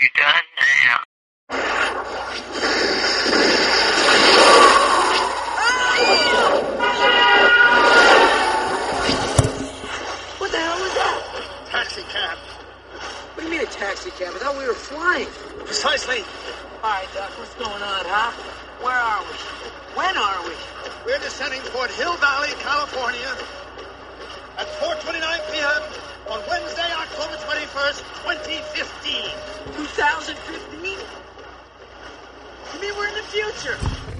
you done now? What the hell was that? Taxi cab. What do you mean a taxi cab? I thought we were flying. Precisely. All right, Doc, what's going on, huh? Where are we? When are we? We're descending toward Hill Valley, California at 4.29 p.m. on Wednesday, October 21st, 2015. 2015? You mean we're in the future?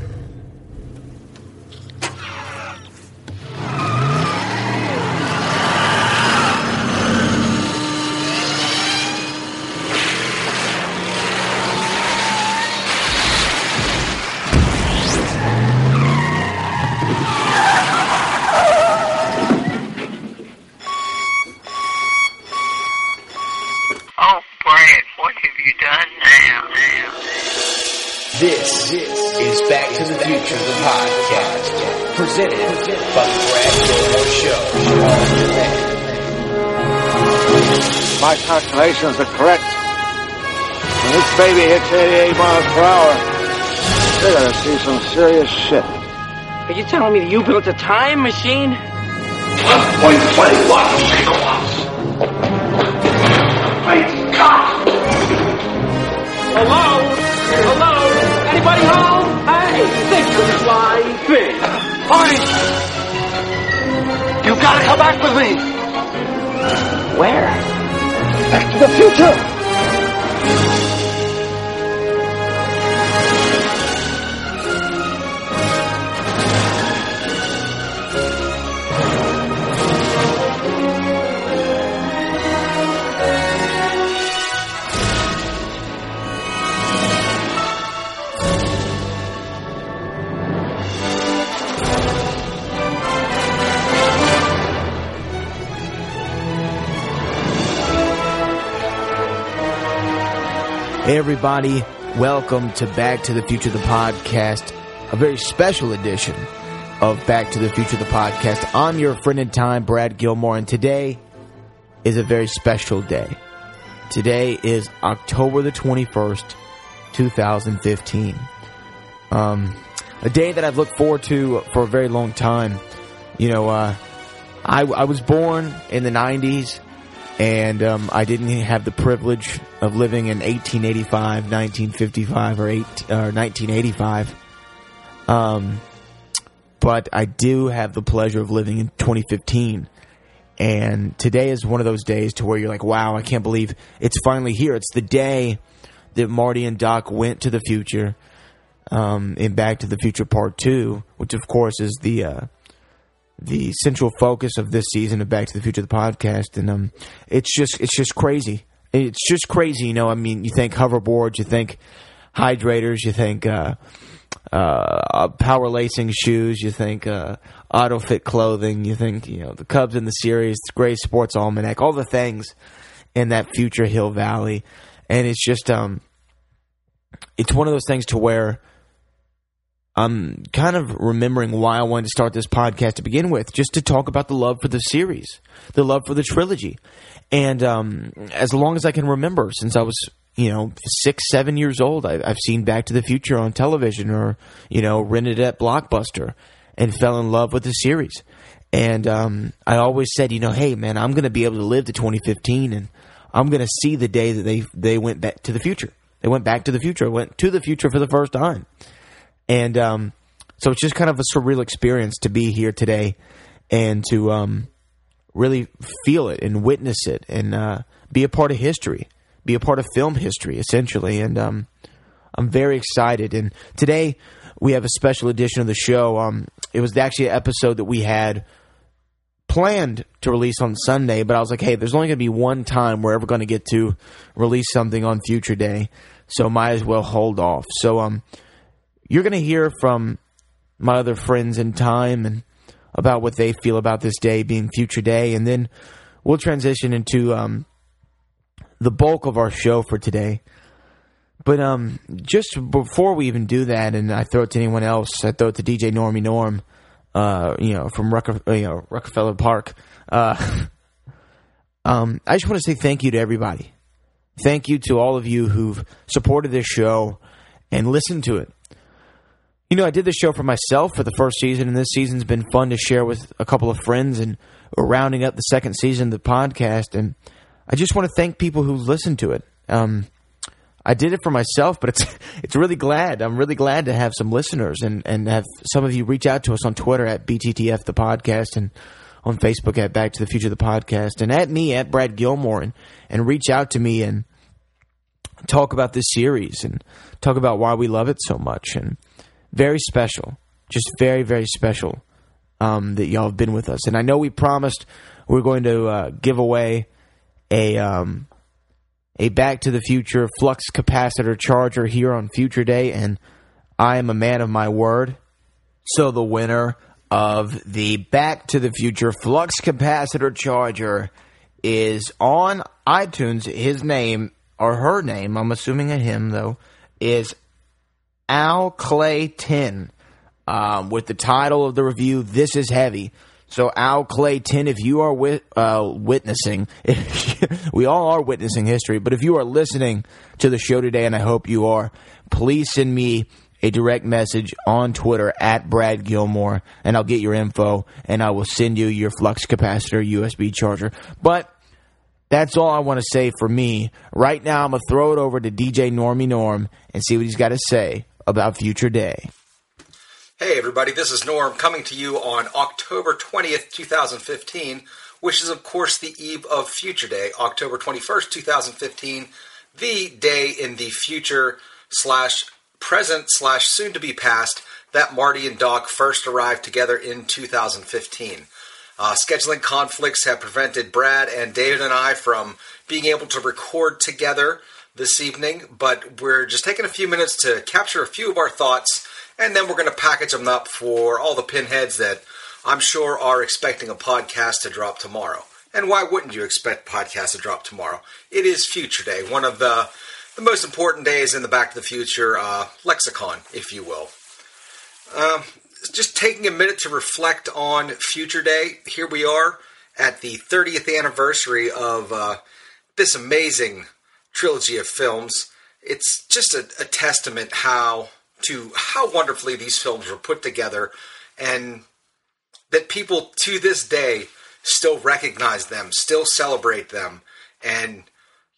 What have you done now? now? This is Back to the Future, the podcast, presented by the Brad Gilmore Show. My calculations are correct. When this baby hits 88 miles per hour, they're gonna see some serious shit. Are you telling me that you built a time machine? 1.21 gigawatts. My God! Hello? Hello? Anybody home? Hey, think you're flying fish. Marty! You gotta come back with me! Where? Back to the future! Everybody, welcome to Back to the Future, the podcast, a very special edition of Back to the Future, the podcast. I'm your friend in time, Brad Gilmore, and today is a very special day. Today is October the 21st, 2015. Um, a day that I've looked forward to for a very long time. You know, uh, I, I was born in the 90s and um, I didn't have the privilege of living in 1885, 1955, or, eight, or 1985. Um, but I do have the pleasure of living in 2015. And today is one of those days to where you're like, wow, I can't believe it's finally here. It's the day that Marty and Doc went to the future um, in Back to the Future Part 2, which of course is the uh, the central focus of this season of Back to the Future the podcast, and um, it's just it's just crazy. It's just crazy, you know. I mean, you think hoverboards, you think hydrators, you think uh, uh, power lacing shoes, you think uh, auto fit clothing, you think you know the Cubs in the series, the Grays Sports Almanac, all the things in that future Hill Valley, and it's just um, it's one of those things to where. I'm kind of remembering why I wanted to start this podcast to begin with, just to talk about the love for the series, the love for the trilogy. And um, as long as I can remember, since I was, you know, six, seven years old, I, I've seen Back to the Future on television or, you know, rented at Blockbuster and fell in love with the series. And um, I always said, you know, hey, man, I'm going to be able to live to 2015 and I'm going to see the day that they, they went back to the future. They went back to the future, I went to the future for the first time. And um, so it's just kind of a surreal experience to be here today and to um, really feel it and witness it and uh, be a part of history, be a part of film history, essentially. And um, I'm very excited. And today we have a special edition of the show. Um, it was actually an episode that we had planned to release on Sunday, but I was like, hey, there's only going to be one time we're ever going to get to release something on Future Day, so might as well hold off. So um, you're going to hear from my other friends in time and about what they feel about this day being Future Day, and then we'll transition into um, the bulk of our show for today. But um, just before we even do that, and I throw it to anyone else, I throw it to DJ Normie Norm, uh, you know, from Rock- you know, Rockefeller Park. Uh, um, I just want to say thank you to everybody. Thank you to all of you who've supported this show and listened to it. You know, I did this show for myself for the first season, and this season's been fun to share with a couple of friends, and rounding up the second season of the podcast. And I just want to thank people who listened to it. Um, I did it for myself, but it's it's really glad. I'm really glad to have some listeners and and have some of you reach out to us on Twitter at BTTF the podcast and on Facebook at Back to the Future the podcast and at me at Brad Gilmore and and reach out to me and talk about this series and talk about why we love it so much and very special, just very very special um, that y'all have been with us. And I know we promised we're going to uh, give away a um, a Back to the Future flux capacitor charger here on Future Day, and I am a man of my word. So the winner of the Back to the Future flux capacitor charger is on iTunes. His name or her name, I'm assuming a him though, is Al Clay 10 um, with the title of the review, This is Heavy. So, Al Clay 10, if you are wit- uh, witnessing, we all are witnessing history, but if you are listening to the show today, and I hope you are, please send me a direct message on Twitter at Brad Gilmore, and I'll get your info, and I will send you your flux capacitor USB charger. But that's all I want to say for me. Right now, I'm going to throw it over to DJ Normie Norm and see what he's got to say about Future Day. Hey everybody, this is Norm coming to you on October 20th, 2015, which is of course the eve of Future Day, October 21st, 2015, the day in the future slash present slash soon to be past that Marty and Doc first arrived together in 2015. Uh, scheduling conflicts have prevented Brad and David and I from being able to record together this evening, but we're just taking a few minutes to capture a few of our thoughts and then we're going to package them up for all the pinheads that I'm sure are expecting a podcast to drop tomorrow. And why wouldn't you expect podcasts to drop tomorrow? It is Future Day, one of the the most important days in the Back to the Future uh, lexicon, if you will. Um, just taking a minute to reflect on Future Day. Here we are at the 30th anniversary of uh, this amazing trilogy of films. It's just a, a testament how to how wonderfully these films were put together and that people to this day still recognize them, still celebrate them. And,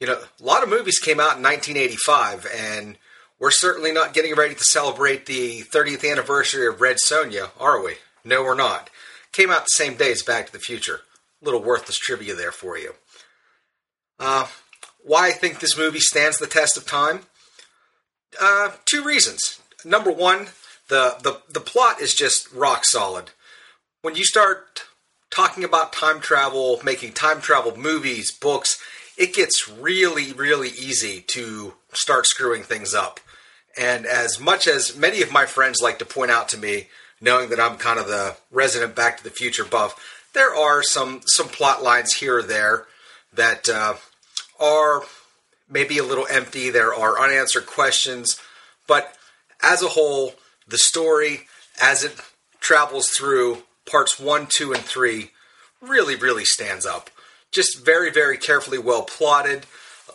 you know, a lot of movies came out in 1985, and we're certainly not getting ready to celebrate the 30th anniversary of Red Sonja, are we? No, we're not. Came out the same day as Back to the Future. A little worthless trivia there for you. Uh, why I think this movie stands the test of time? Uh, two reasons number one, the, the the plot is just rock solid. When you start talking about time travel, making time travel movies, books, it gets really, really easy to start screwing things up. And as much as many of my friends like to point out to me, knowing that I'm kind of the resident Back to the Future buff, there are some some plot lines here or there that uh, are maybe a little empty. There are unanswered questions, but as a whole, the story as it travels through parts one, two, and three really, really stands up. Just very, very carefully well plotted.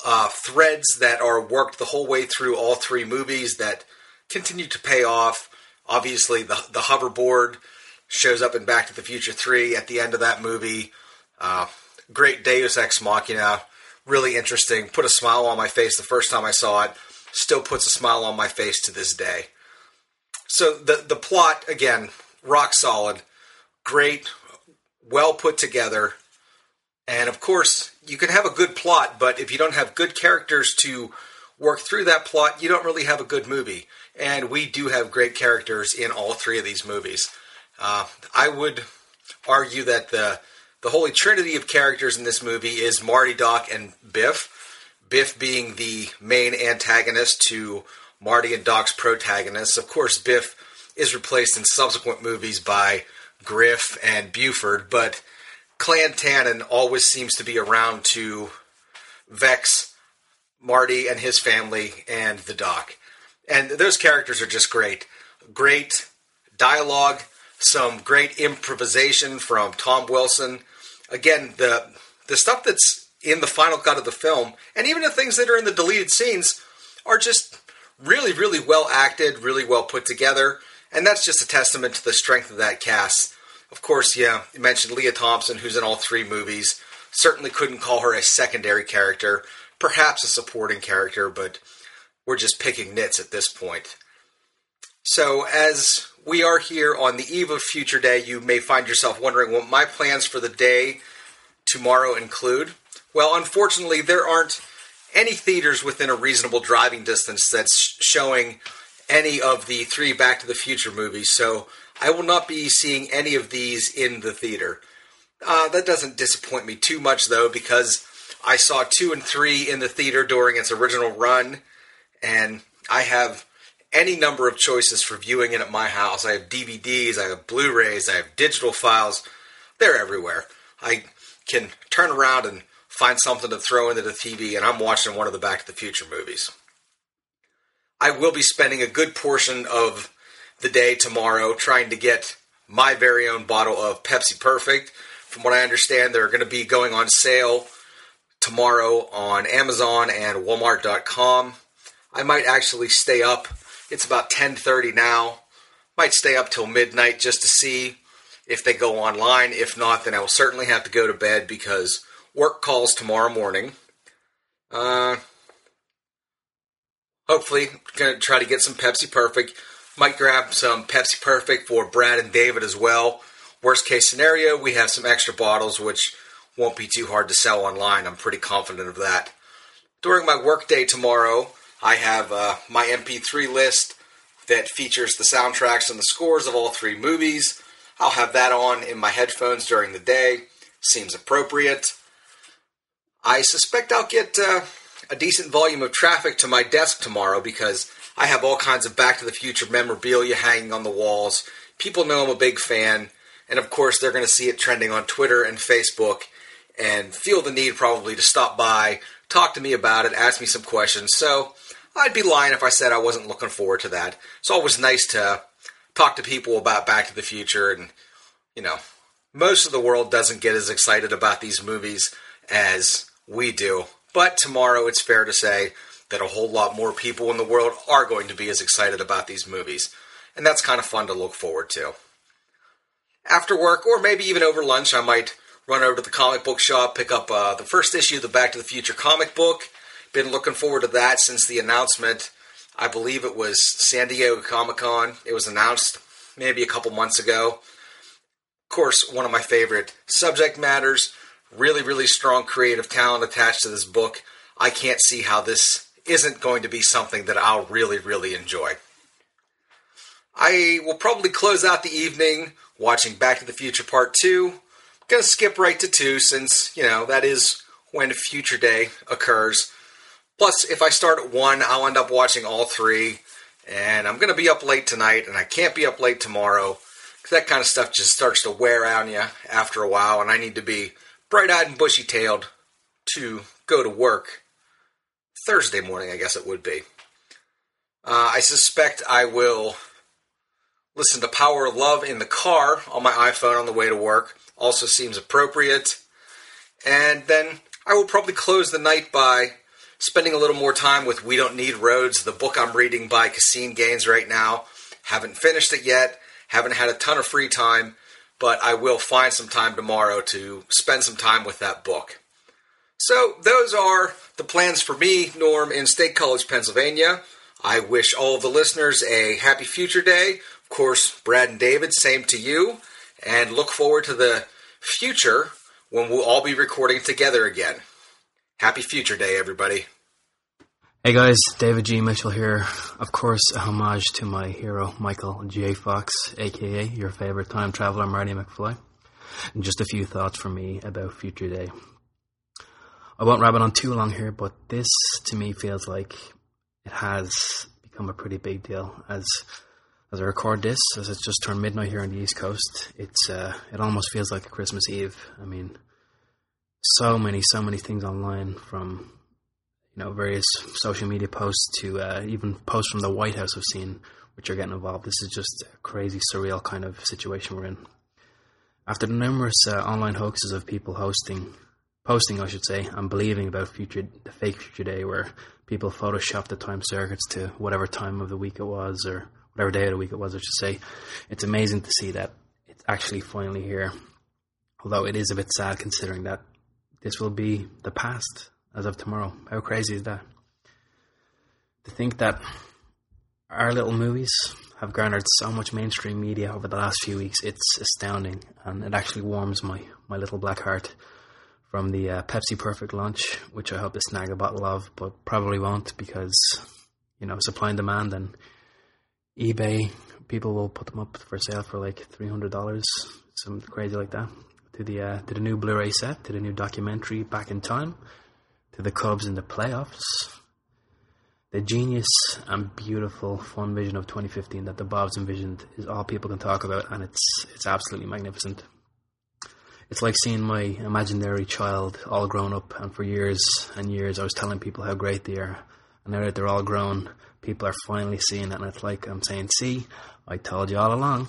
Uh, threads that are worked the whole way through all three movies that continue to pay off. Obviously, the the hoverboard shows up in Back to the Future Three at the end of that movie. Uh, great Deus Ex Machina, really interesting. Put a smile on my face the first time I saw it still puts a smile on my face to this day. So the the plot again, rock solid, great, well put together, and of course you can have a good plot, but if you don't have good characters to work through that plot, you don't really have a good movie. And we do have great characters in all three of these movies. Uh, I would argue that the the holy trinity of characters in this movie is Marty, Doc, and Biff. Biff being the main antagonist to Marty and Doc's protagonists. Of course, Biff is replaced in subsequent movies by Griff and Buford, but Clan Tannen always seems to be around to vex Marty and his family and the Doc. And those characters are just great. Great dialogue, some great improvisation from Tom Wilson. Again, the the stuff that's in the final cut of the film, and even the things that are in the deleted scenes, are just really, really well acted, really well put together, and that's just a testament to the strength of that cast. Of course, yeah, you mentioned Lea Thompson, who's in all three movies. Certainly couldn't call her a secondary character, perhaps a supporting character, but we're just picking nits at this point. So, as we are here on the eve of Future Day, you may find yourself wondering what my plans for the day tomorrow include. Well, unfortunately, there aren't any theaters within a reasonable driving distance that's showing any of the three Back to the Future movies, so I will not be seeing any of these in the theater. Uh, that doesn't disappoint me too much, though, because I saw two and three in the theater during its original run, and I have any number of choices for viewing it at my house. I have DVDs, I have Blu rays, I have digital files. They're everywhere. I can turn around and find something to throw into the TV, and I'm watching one of the Back to the Future movies. I will be spending a good portion of the day tomorrow trying to get my very own bottle of Pepsi Perfect. From what I understand, they're going to be going on sale tomorrow on Amazon and Walmart.com. I might actually stay up. It's about 10:30 now. Might stay up till midnight just to see if they go online. If not, then I will certainly have to go to bed because work calls tomorrow morning. Uh, hopefully, gonna try to get some Pepsi Perfect. Might grab some Pepsi Perfect for Brad and David as well. Worst case scenario, we have some extra bottles, which won't be too hard to sell online. I'm pretty confident of that. During my workday tomorrow, I have uh, my MP3 list that features the soundtracks and the scores of all three movies. I'll have that on in my headphones during the day. Seems appropriate. I suspect I'll get uh, a decent volume of traffic to my desk tomorrow because I have all kinds of Back to the Future memorabilia hanging on the walls. People know I'm a big fan, and of course, they're going to see it trending on Twitter and Facebook and feel the need probably to stop by, talk to me about it, ask me some questions. So I'd be lying if I said I wasn't looking forward to that. It's always nice to talk to people about Back to the Future, and, you know, most of the world doesn't get as excited about these movies as we do. But tomorrow, it's fair to say that a whole lot more people in the world are going to be as excited about these movies. And that's kind of fun to look forward to. After work, or maybe even over lunch, I might run over to the comic book shop, pick up uh, the first issue of the Back to the Future comic book. Been looking forward to that since the announcement. I believe it was San Diego Comic Con. It was announced maybe a couple months ago. Of course, one of my favorite subject matters. Really, really strong creative talent attached to this book. I can't see how this isn't going to be something that I'll really, really enjoy. I will probably close out the evening watching Back to the Future Part 2. I'm going to skip right to 2 since, you know, that is when Future Day occurs. Plus, if I start at 1, I'll end up watching all three. And I'm going to be up late tonight, and I can't be up late tomorrow. Because that kind of stuff just starts to wear on you after a while, and I need to be bright eyed and bushy tailed to go to work Thursday morning, I guess it would be. Uh, I suspect I will listen to Power of Love in the car on my iPhone on the way to work. Also seems appropriate. And then I will probably close the night by spending a little more time with We Don't Need Roads, the book I'm reading by Caseen Gaines right now. Haven't finished it yet, haven't had a ton of free time, but I will find some time tomorrow to spend some time with that book. So, those are the plans for me, Norm, in State College, Pennsylvania. I wish all of the listeners a happy future day. Of course, Brad and David, same to you. And look forward to the future when we'll all be recording together again. Happy Future Day, everybody. Hey guys, David G. Mitchell here. Of course, a homage to my hero, Michael J. Fox, aka your favorite time traveler, Marty McFly. and just a few thoughts from me about Future Day. I won't rabbit on too long here, but this to me feels like it has become a pretty big deal. As as I record this, as it's just turned midnight here on the East Coast, it's uh, it almost feels like a Christmas Eve. I mean, so many, so many things online from you know various social media posts to uh, even posts from the White House I've seen, which are getting involved. This is just a crazy, surreal kind of situation we're in. After the numerous uh, online hoaxes of people hosting, posting, I should say, and believing about future, the fake future day, where people photoshopped the time circuits to whatever time of the week it was, or whatever day of the week it was, I should say. It's amazing to see that it's actually finally here. Although it is a bit sad considering that this will be the past as of tomorrow. How crazy is that? To think that our little movies have garnered so much mainstream media over the last few weeks, it's astounding, and it actually warms my, my little black heart. From the uh, Pepsi Perfect launch, which I hope to snag a bottle of, but probably won't because, you know, supply and demand and eBay, people will put them up for sale for like three hundred dollars, something crazy like that. To the uh, to the new Blu-ray set, to the new documentary Back in Time, to the Cubs in the playoffs, the genius and beautiful fun vision of 2015 that the Bobs envisioned is all people can talk about, and it's it's absolutely magnificent. It's like seeing my imaginary child all grown up, and for years and years I was telling people how great they are, and now that they're all grown, people are finally seeing it, and it's like I'm saying, "See, I told you all along."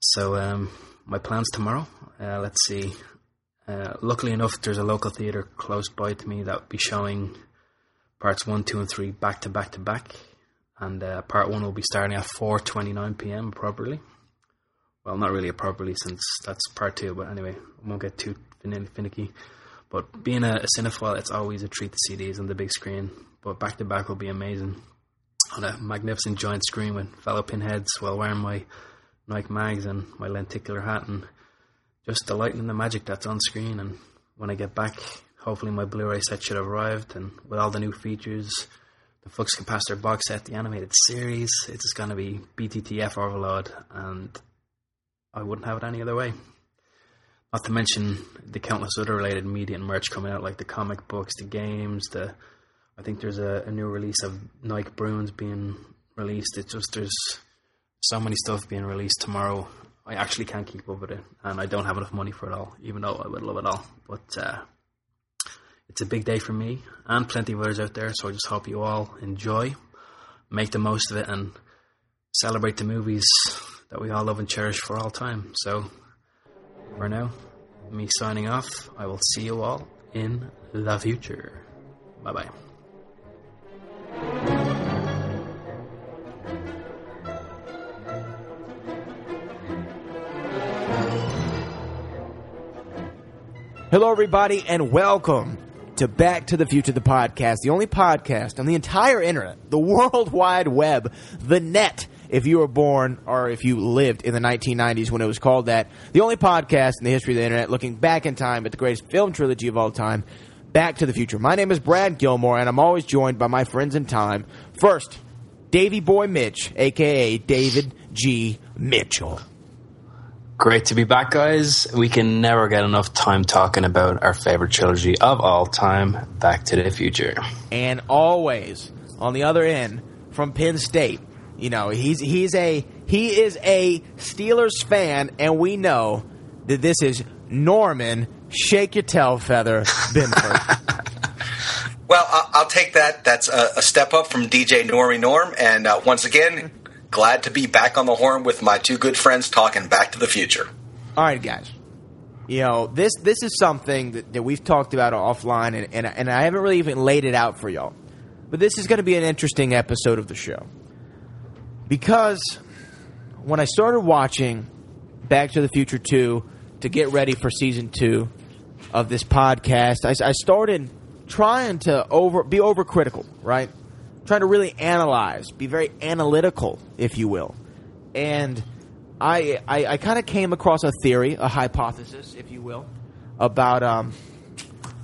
So, um, my plans tomorrow. Uh, let's see. Uh, luckily enough, there's a local theatre close by to me that will be showing parts one, two, and three back to back to back, and uh, part one will be starting at 4:29 p.m. appropriately. Well, not really appropriately since that's part two, but anyway, I won't get too fin- finicky. But being a, a cinephile, it's always a treat to see these on the big screen. But back to back will be amazing on a magnificent giant screen with fellow pinheads while wearing my Nike mags and my lenticular hat and just delighting in the magic that's on screen. And when I get back, hopefully my Blu-ray set should have arrived, and with all the new features, the flux capacitor box set, the animated series, it's just going to be BTTF overload, and I wouldn't have it any other way. Not to mention the countless other related media and merch coming out, like the comic books, the games, the I think there's a, a new release of Nike Bruins being released. It's just there's so many stuff being released tomorrow. I actually can't keep up with it, and I don't have enough money for it all, even though I would love it all. But uh, it's a big day for me and plenty of others out there. So I just hope you all enjoy, make the most of it, and celebrate the movies that we all love and cherish for all time. So for now, me signing off. I will see you all in the future. Bye bye. Hello, everybody, and welcome to Back to the Future, the podcast, the only podcast on the entire internet, the World Wide Web, the net. If you were born or if you lived in the 1990s when it was called that, the only podcast in the history of the internet looking back in time at the greatest film trilogy of all time, Back to the Future. My name is Brad Gilmore, and I'm always joined by my friends in time. First, Davy Boy Mitch, aka David G. Mitchell. Great to be back, guys. We can never get enough time talking about our favorite trilogy of all time, Back to the Future. and always on the other end from Penn State. You know, he's he's a he is a Steelers fan, and we know that this is Norman Shake Your Tail Feather Binford. Well, I- I'll take that. That's a, a step up from DJ Normie Norm. And uh, once again, glad to be back on the horn with my two good friends talking Back to the Future. All right, guys. You know this this is something that, that we've talked about offline, and, and and I haven't really even laid it out for y'all. But this is going to be an interesting episode of the show because when I started watching Back to the Future two to get ready for season two of this podcast, I, I started trying to over be overcritical, right? Trying to really analyze, be very analytical, if you will, and. I I, I kind of came across a theory, a hypothesis, if you will, about um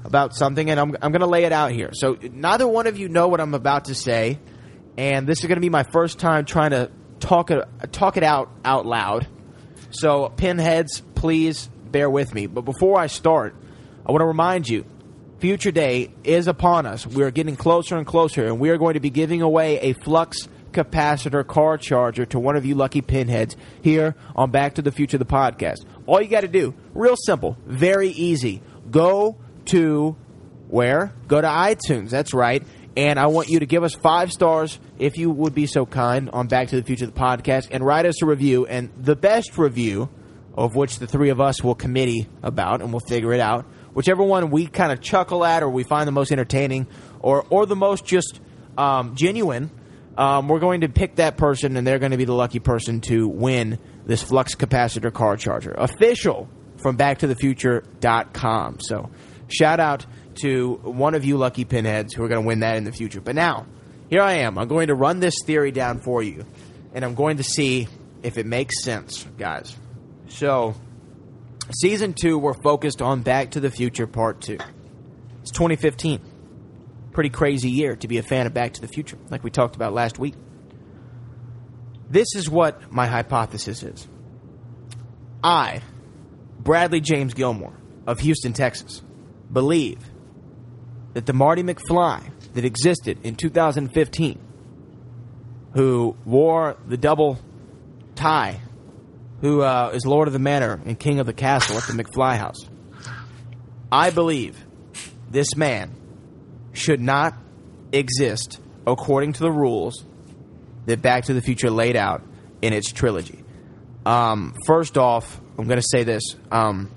about something, and I'm I'm going to lay it out here. So neither one of you know what I'm about to say, and this is going to be my first time trying to talk it talk it out out loud. So pinheads, please bear with me. But before I start, I want to remind you Future Day is upon us. We are getting closer and closer, and we are going to be giving away a flux capacitor car charger to one of you lucky pinheads here on Back to the Future, the podcast. All you got to do, real simple, very easy. Go to where? Go to iTunes. That's right. And I want you to give us five stars, if you would be so kind, on Back to the Future, the podcast, and write us a review. And the best review, of which the three of us will committee about, and we'll figure it out, whichever one we kind of chuckle at, or we find the most entertaining, or or the most just um, genuine, um, we're going to pick that person, and they're going to be the lucky person to win this flux capacitor car charger. Official from BackToTheFuture.com. So, shout out to one of you lucky pinheads who are going to win that in the future. But now, here I am. I'm going to run this theory down for you, and I'm going to see if it makes sense, guys. So, season two, we're focused on Back to the Future Part Two. It's 2015. Pretty crazy year to be a fan of Back to the Future, like we talked about last week. This is what my hypothesis is. I, Bradley James Gilmore of Houston, Texas, believe that the Marty McFly that existed in 2015, who wore the double tie, who uh, is Lord of the Manor and King of the Castle at the McFly house, I believe this man should not exist according to the rules that Back to the Future laid out in its trilogy. Um, first off, I'm going to say this. Um,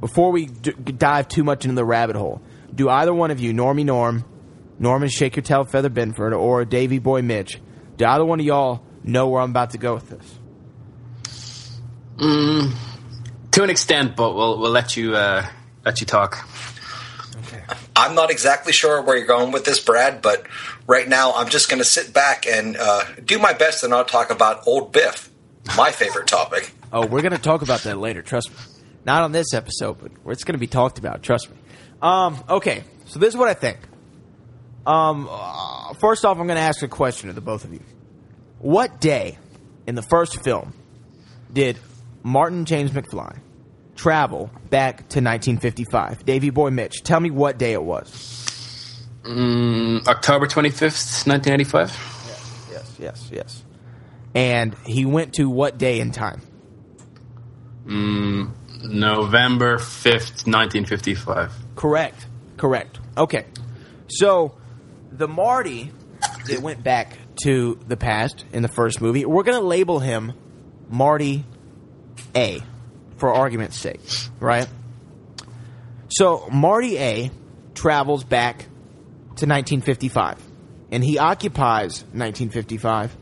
before we d- dive too much into the rabbit hole, do either one of you, Normie Norm, Norman Shake Your Tail Feather Benford, or Davy Boy Mitch, do either one of y'all know where I'm about to go with this? Mm, to an extent, but we'll we'll let you uh, let you talk. I'm not exactly sure where you're going with this, Brad, but right now I'm just going to sit back and uh, do my best to not talk about Old Biff, my favorite topic. Oh, we're going to talk about that later. Trust me. Not on this episode, but it's going to be talked about. Trust me. Um, okay, so this is what I think. Um, uh, first off, I'm going to ask a question to the both of you. What day in the first film did Martin James McFly travel back to 1955? Davy Boy Mitch, tell me what day it was. Mm, October 25th, 1985. Yes, yes, yes. And he went to what day in time? Mm, November 5th, 1955. Correct. Correct. Okay. So the Marty that went back to the past in the first movie, we're going to label him Marty A for argument's sake, right? So Marty A travels back to 1955 and he occupies 1955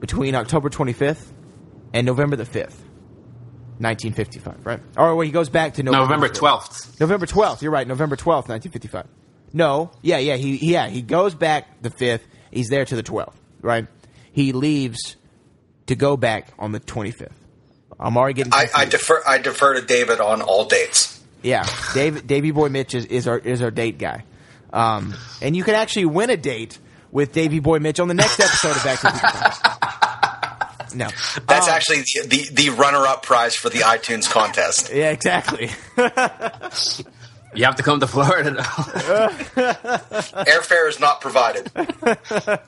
between October 25th and November the 5th. 1955, right? Or well, he goes back to November, November 5th. 12th. November 12th. You're right. November 12th, 1955. No. Yeah, yeah. He yeah, he goes back the 5th. He's there to the 12th, right? He leaves to go back on the 25th. I'm already getting I, I defer. I defer to David on all dates. Yeah, Dave, Davy Boy Mitch is, is our is our date guy, um, and you can actually win a date with Davy Boy Mitch on the next episode of Back to the Future. No, That's Um, actually the, the, the runner-up prize for the iTunes contest. yeah, exactly. You have to come to Florida. though. Airfare is not provided.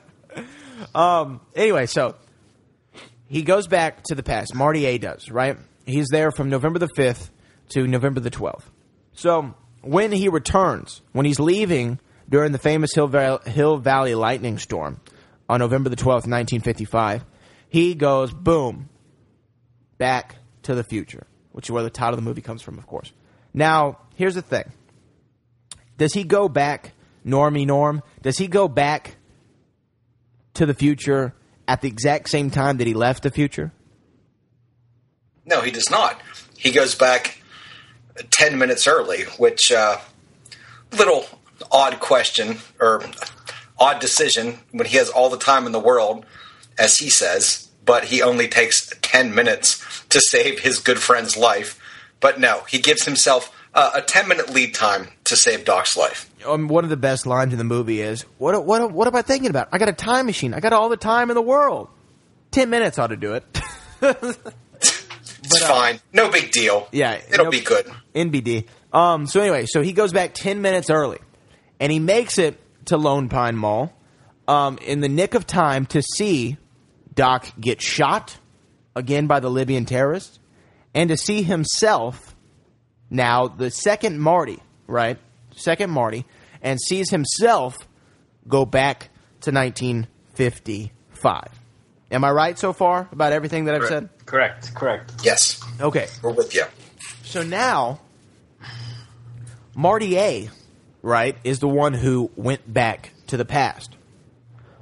um. anyway, so he goes back to the past. Marty A does, right? He's there from November the 5th to November the 12th. So when he returns, when he's leaving during the famous Hill, Val- Hill Valley lightning storm on November the 12th, 1955, he goes, boom, back to the future, which is where the title of the movie comes from, of course. Now, here's the thing. Does he go back, Normie Norm? Does he go back to the future at the exact same time that he left the future? No, he does not. He goes back ten minutes early, which uh, little odd question or odd decision when he has all the time in the world, as he says, but he only takes ten minutes to save his good friend's life. But no, he gives himself uh, a ten minute lead time to save Doc's life. Um, one of the best lines in the movie is, "What what what am I thinking about? I got a time machine. I got all the time in the world. Ten minutes ought to do it." It's fine. No big deal. Yeah, It'll no- be good. NBD. Um, so anyway, so he goes back ten minutes early, and he makes it to Lone Pine Mall um, in the nick of time to see Doc get shot again by the Libyan terrorists, and to see himself now the second Marty, right? Second Marty, and sees himself go back to 1955. Am I right so far about everything that I've said? Correct. Correct. Yes, Okay. we're with you. So now, Marty A, right, is the one who went back to the past.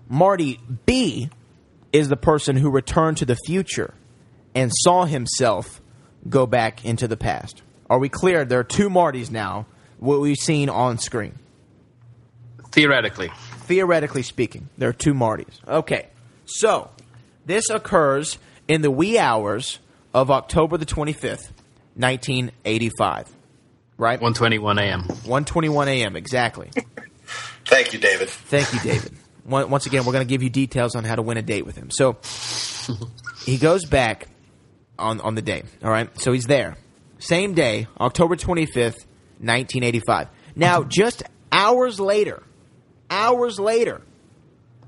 Marty B is the person who returned to the future and saw himself go back into the past. Are we clear? There are two Martys now, what we've seen on screen. Theoretically. Theoretically speaking, there are two Martys. Okay, so this occurs in the wee hours of October the 25th, 1985. Right? 121 a.m. 121 a.m. exactly. Thank you, David. Thank you, David. Once again, we're going to give you details on how to win a date with him. So he goes back on on the day. All right, so he's there. Same day, October 25th, 1985. Now, just hours later, hours later,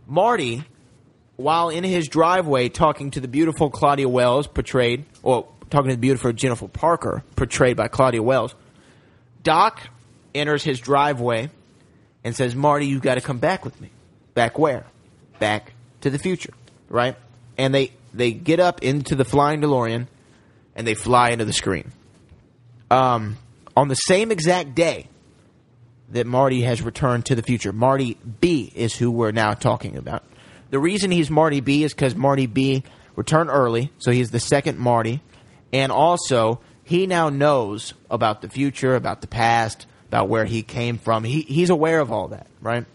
Marty, while in his driveway talking to the beautiful Claudia Wells, portrayed, or talking to the beautiful Jennifer Parker, portrayed by Claudia Wells, Doc enters his driveway and says, Marty, you've got to come back with me. Back where? Back to the future, right? And they, they get up into the flying DeLorean and they fly into the screen. Um, on the same exact day that Marty has returned to the future, Marty B is who we're now talking about. The reason he's Marty B is because Marty B returned early, so he's the second Marty, and also he now knows about the future, about the past, about where he came from. He he's aware of all that, right?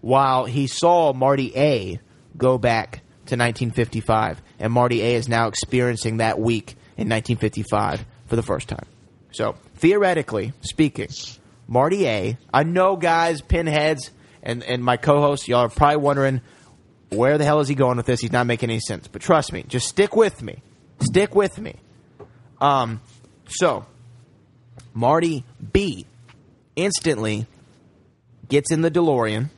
While he saw Marty A go back to 1955, and Marty A is now experiencing that week in 1955 for the first time. So theoretically speaking, Marty A. I know, guys, pinheads, and and my co-hosts, y'all are probably wondering where the hell is he going with this? He's not making any sense. But trust me, just stick with me. Stick with me. Um, so Marty B. instantly gets in the DeLorean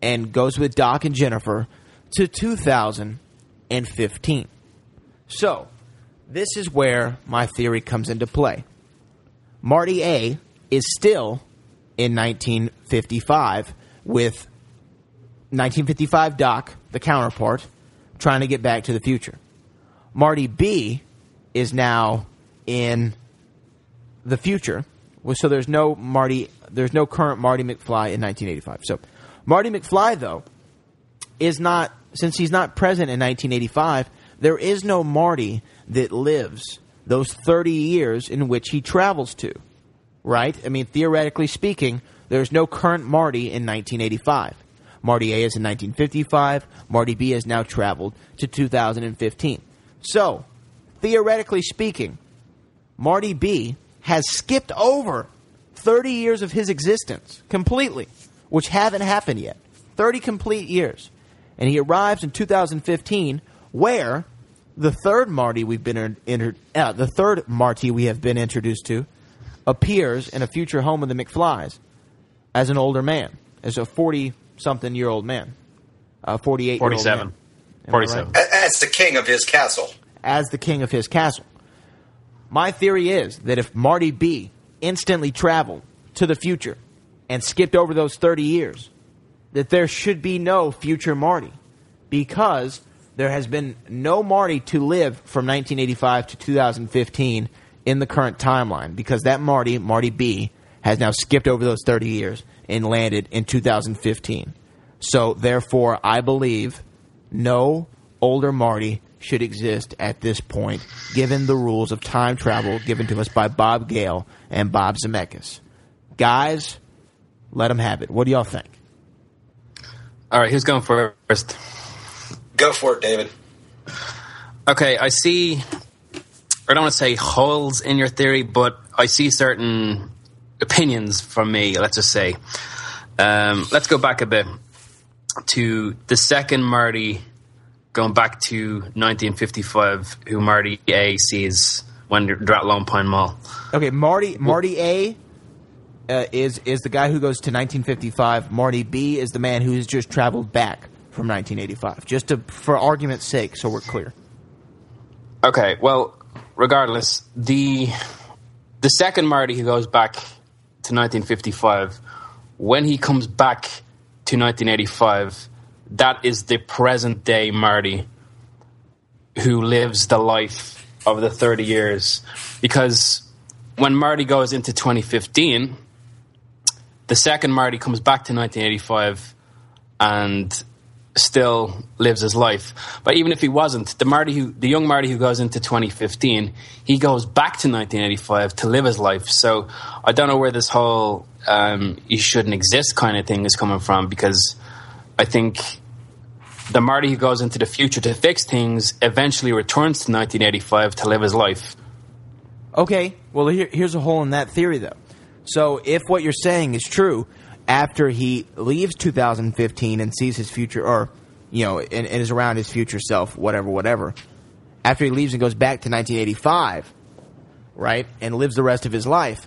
and goes with Doc and Jennifer to 2015. So this is where my theory comes into play. Marty A is still in 1955 with 1955 Doc, the counterpart, trying to get back to the future. Marty B is now in the future. So there's no Marty, there's no current Marty McFly in 1985. So Marty McFly though is not since he's not present in 1985. There is no Marty that lives those 30 years in which he travels to. Right? I mean, theoretically speaking, there's no current Marty in 1985. Marty A is in 1955. Marty B has now traveled to 2015. So, theoretically speaking, Marty B has skipped over 30 years of his existence completely, which haven't happened yet. 30 complete years. And he arrives in 2015 where the third Marty we've been in, inter, uh, the third Marty we have been introduced to appears in a future home of the McFlys as an older man, as a 40 something year old man. Uh, 48 year old 47. man. 47. right? As the king of his castle. as the king of his castle. My theory is that if Marty B instantly traveled to the future and skipped over those 30 years, that there should be no future Marty because there has been no Marty to live from 1985 to 2015 in the current timeline because that Marty, Marty B, has now skipped over those 30 years and landed in 2015. So, therefore, I believe no older Marty should exist at this point, given the rules of time travel given to us by Bob Gale and Bob Zemeckis. Guys, let them have it. What do y'all think? All right, who's going first? Go for it, David. Okay, I see. I don't want to say holes in your theory, but I see certain opinions from me. Let's just say. Um, let's go back a bit to the second Marty, going back to 1955, who Marty A sees when they're at Lone Pine Mall. Okay, Marty Marty A uh, is is the guy who goes to 1955. Marty B is the man who's just traveled back from 1985. Just to for argument's sake, so we're clear. Okay, well, regardless, the the second Marty who goes back to 1955, when he comes back to 1985, that is the present day Marty who lives the life of the 30 years. Because when Marty goes into 2015, the second Marty comes back to 1985 and still lives his life. But even if he wasn't, the Marty who, the young Marty who goes into 2015, he goes back to 1985 to live his life. So I don't know where this whole um, "you shouldn't exist" kind of thing is coming from because I think the Marty who goes into the future to fix things eventually returns to 1985 to live his life. Okay, well here, here's a hole in that theory though. So if what you're saying is true, after he leaves 2015 and sees his future, or you know, and, and is around his future self, whatever, whatever. After he leaves and goes back to 1985, right, and lives the rest of his life,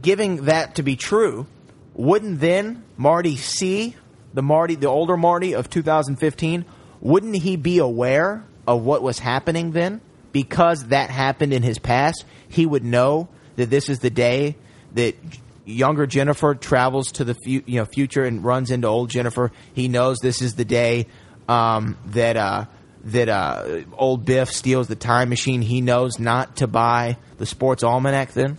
giving that to be true, wouldn't then Marty see the Marty, the older Marty of 2015? Wouldn't he be aware of what was happening then? Because that happened in his past, he would know that this is the day that younger Jennifer travels to the fu- you know future and runs into old Jennifer. He knows this is the day um, that uh, that uh, old Biff steals the time machine. He knows not to buy the sports almanac. Then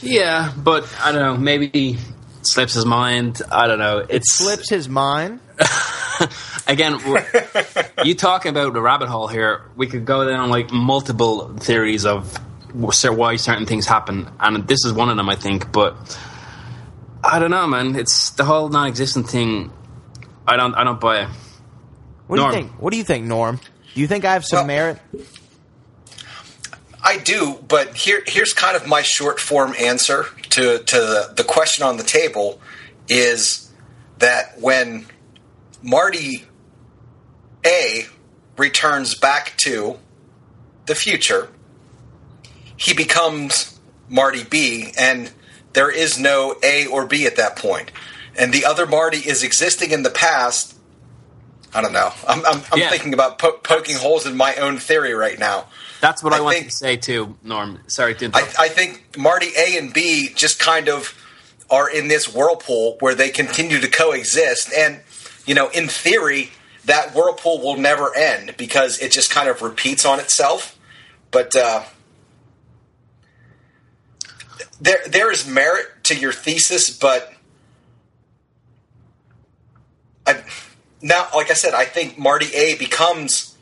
Yeah, but I don't know. Maybe slips his mind. I don't know. It slips his mind. Again, you talking about the rabbit hole here. We could go down like multiple theories of why certain things happen, and this is one of them, I think. But I don't know, man. It's the whole non-existent thing. I don't. I don't buy it. What Norm. do you think? What do you think, Norm? Do you think I have some merit? I do, but here here's kind of my short form answer to to the, the question on the table is that when Marty A returns back to the future, he becomes Marty B, and there is no A or B at that point. And the other Marty is existing in the past. I don't know. I'm, I'm, I'm Yeah. thinking about po- poking holes in my own theory right now. That's what I, I wanted think- to say too, Norm. Sorry to I. I think Marty A and B just kind of are in this whirlpool where they continue to coexist. And, you know, in theory, that whirlpool will never end because it just kind of repeats on itself. But uh, there, there is merit to your thesis, but I, now, like I said, I think Marty A becomes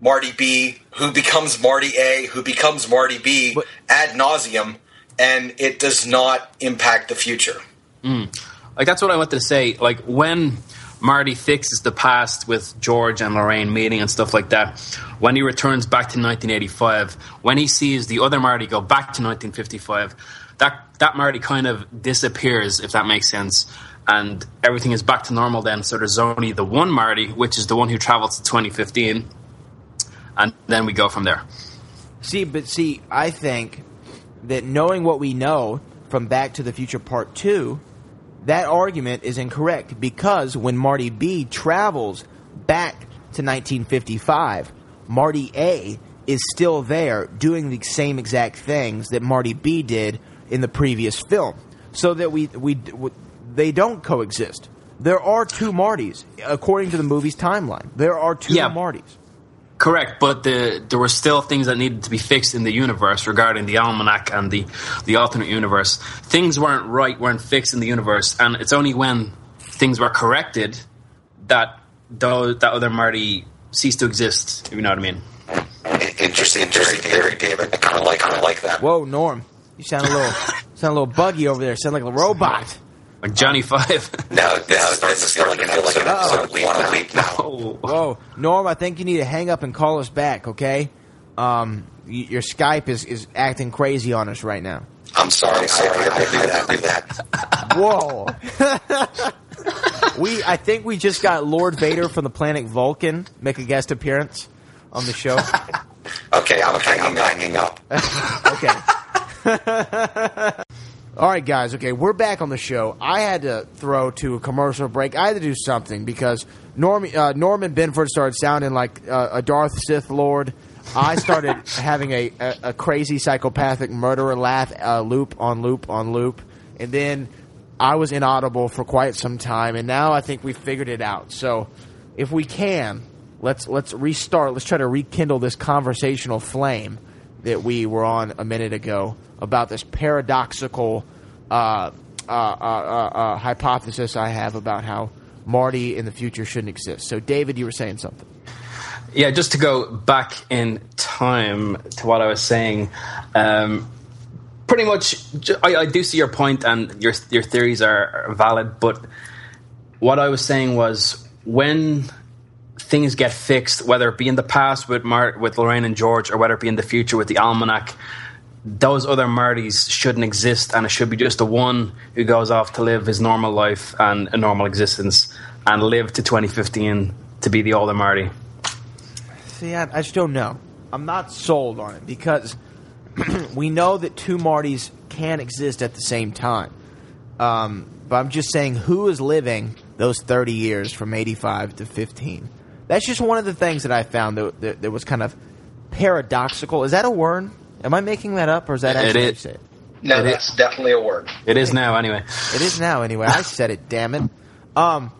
Marty B, who becomes Marty A, who becomes Marty B ad nauseum, and it does not impact the future. Mm. like that's what I wanted to say. Like when Marty fixes the past with George and Lorraine meeting and stuff like that, when he returns back to 1985, when he sees the other Marty go back to 1955, that that Marty kind of disappears, if that makes sense, and everything is back to normal. Then, so there's only the one Marty, which is the one who travels to 2015, and then we go from there. See, but see, I think that knowing what we know from Back to the Future Part 2, that argument is incorrect because when Marty B travels back to 1955, Marty A is still there doing the same exact things that Marty B did in the previous film. So that we, we, w they don't coexist. There are two Martys, according to the movie's timeline. There are two Yeah. Martys. Correct, but the, there were still things that needed to be fixed in the universe regarding the almanac and the, the alternate universe. Things weren't right, weren't fixed in the universe, and it's only when things were corrected that those, that other Marty ceased to exist. If you know what I mean? Interesting, interesting theory, David. I kind of like, kind of like that. Whoa, Norm, you sound a little sound a little buggy over there. Sound like a robot. Like Johnny Five. No, this is starting like an episode, like an episode of Quantum Leap now. oh, Whoa, Norm, I think you need to hang up and call us back, okay? Um, y- your Skype is, is acting crazy on us right now. I'm sorry, sorry, I do that, do that. Whoa. we, I think we just got Lord Vader from the planet Vulcan make a guest appearance on the show. Okay, I'm, hanging, hanging up. okay. All right, guys. Okay, we're back on the show. I had to throw to a commercial break. I had to do something because Norm, uh, Norman Benford started sounding like uh, a Darth Sith Lord. I started having a, a, a crazy psychopathic murderer laugh uh, loop on loop on loop, and then I was inaudible for quite some time. And now I think we figured it out. So, if we can, let's let's restart. Let's try to rekindle this conversational flame that we were on a minute ago about this paradoxical uh, uh, uh, uh, uh, hypothesis I have about how Marty in the future shouldn't exist. So, David, you were saying something. Yeah, just to go back in time to what I was saying. Um, pretty much, I, I do see your point, and your your theories are valid. But what I was saying was when things get fixed, whether it be in the past with Mar- with Lorraine and George, or whether it be in the future with the almanac, those other Martys shouldn't exist, and it should be just the one who goes off to live his normal life and a normal existence, and live to 2015 to be the older Marty. See, I, I just don't know. I'm not sold on it because we know that two Martys can exist at the same time. Um, but I'm just saying, who is living those 30 years from 85 to 15? That's just one of the things that I found that, that, that was kind of paradoxical. Is that a word? Am I making that up, or is that It actually how you it? No, It that's definitely a word. It is now, anyway. It is now, anyway. I said it, damn it. Um,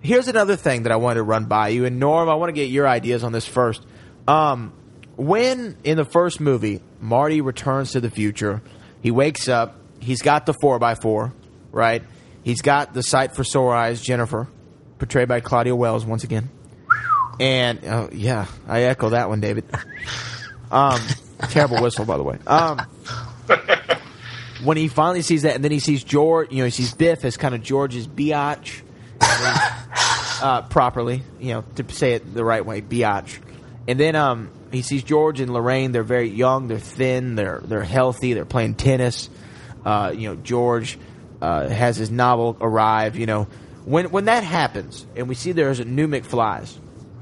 here's another thing that I wanted to run by you. And Norm, I want to get your ideas on this first. Um, when in the first movie, Marty returns to the future, he wakes up, he's got the 4x4, right? He's got the sight for sore eyes, Jennifer, portrayed by Claudia Wells once again. And, oh, yeah, I echo that one, David. Um, terrible whistle, by the way. Um, when he finally sees that, and then he sees George, you know, he sees Biff as kind of George's biatch, uh, properly, you know, to say it the right way, biatch. And then um, he sees George and Lorraine. They're very young. They're thin. They're they're healthy. They're playing tennis. Uh, you know, George uh, has his novel arrive. You know, when when that happens, and we see there's a new McFly's,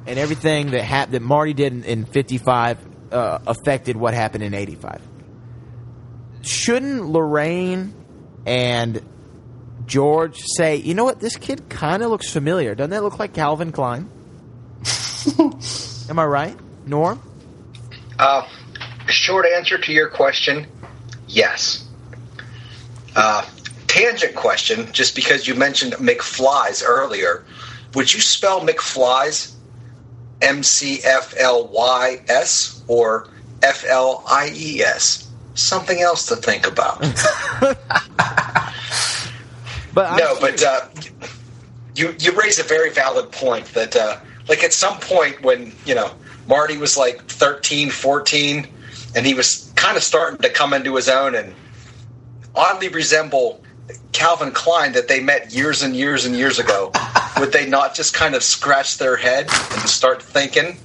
and everything that hap- that Marty did in, in '55 uh, affected what happened in '85 shouldn't Lorraine and George say, you know what, this kid kind of looks familiar. Doesn't that look like Calvin Klein? Am I right, Norm? Uh, short answer to your question, yes. Uh, tangent question, just because you mentioned McFlies earlier, would you spell McFlies M C F L Y S or F L I E S? Something else to think about. But no, but uh, you you raise a very valid point that uh, like at some point when you know Marty was like 13, 14, and he was kind of starting to come into his own and oddly resemble Calvin Klein that they met years and years and years ago. Would they not just kind of scratch their head and start thinking,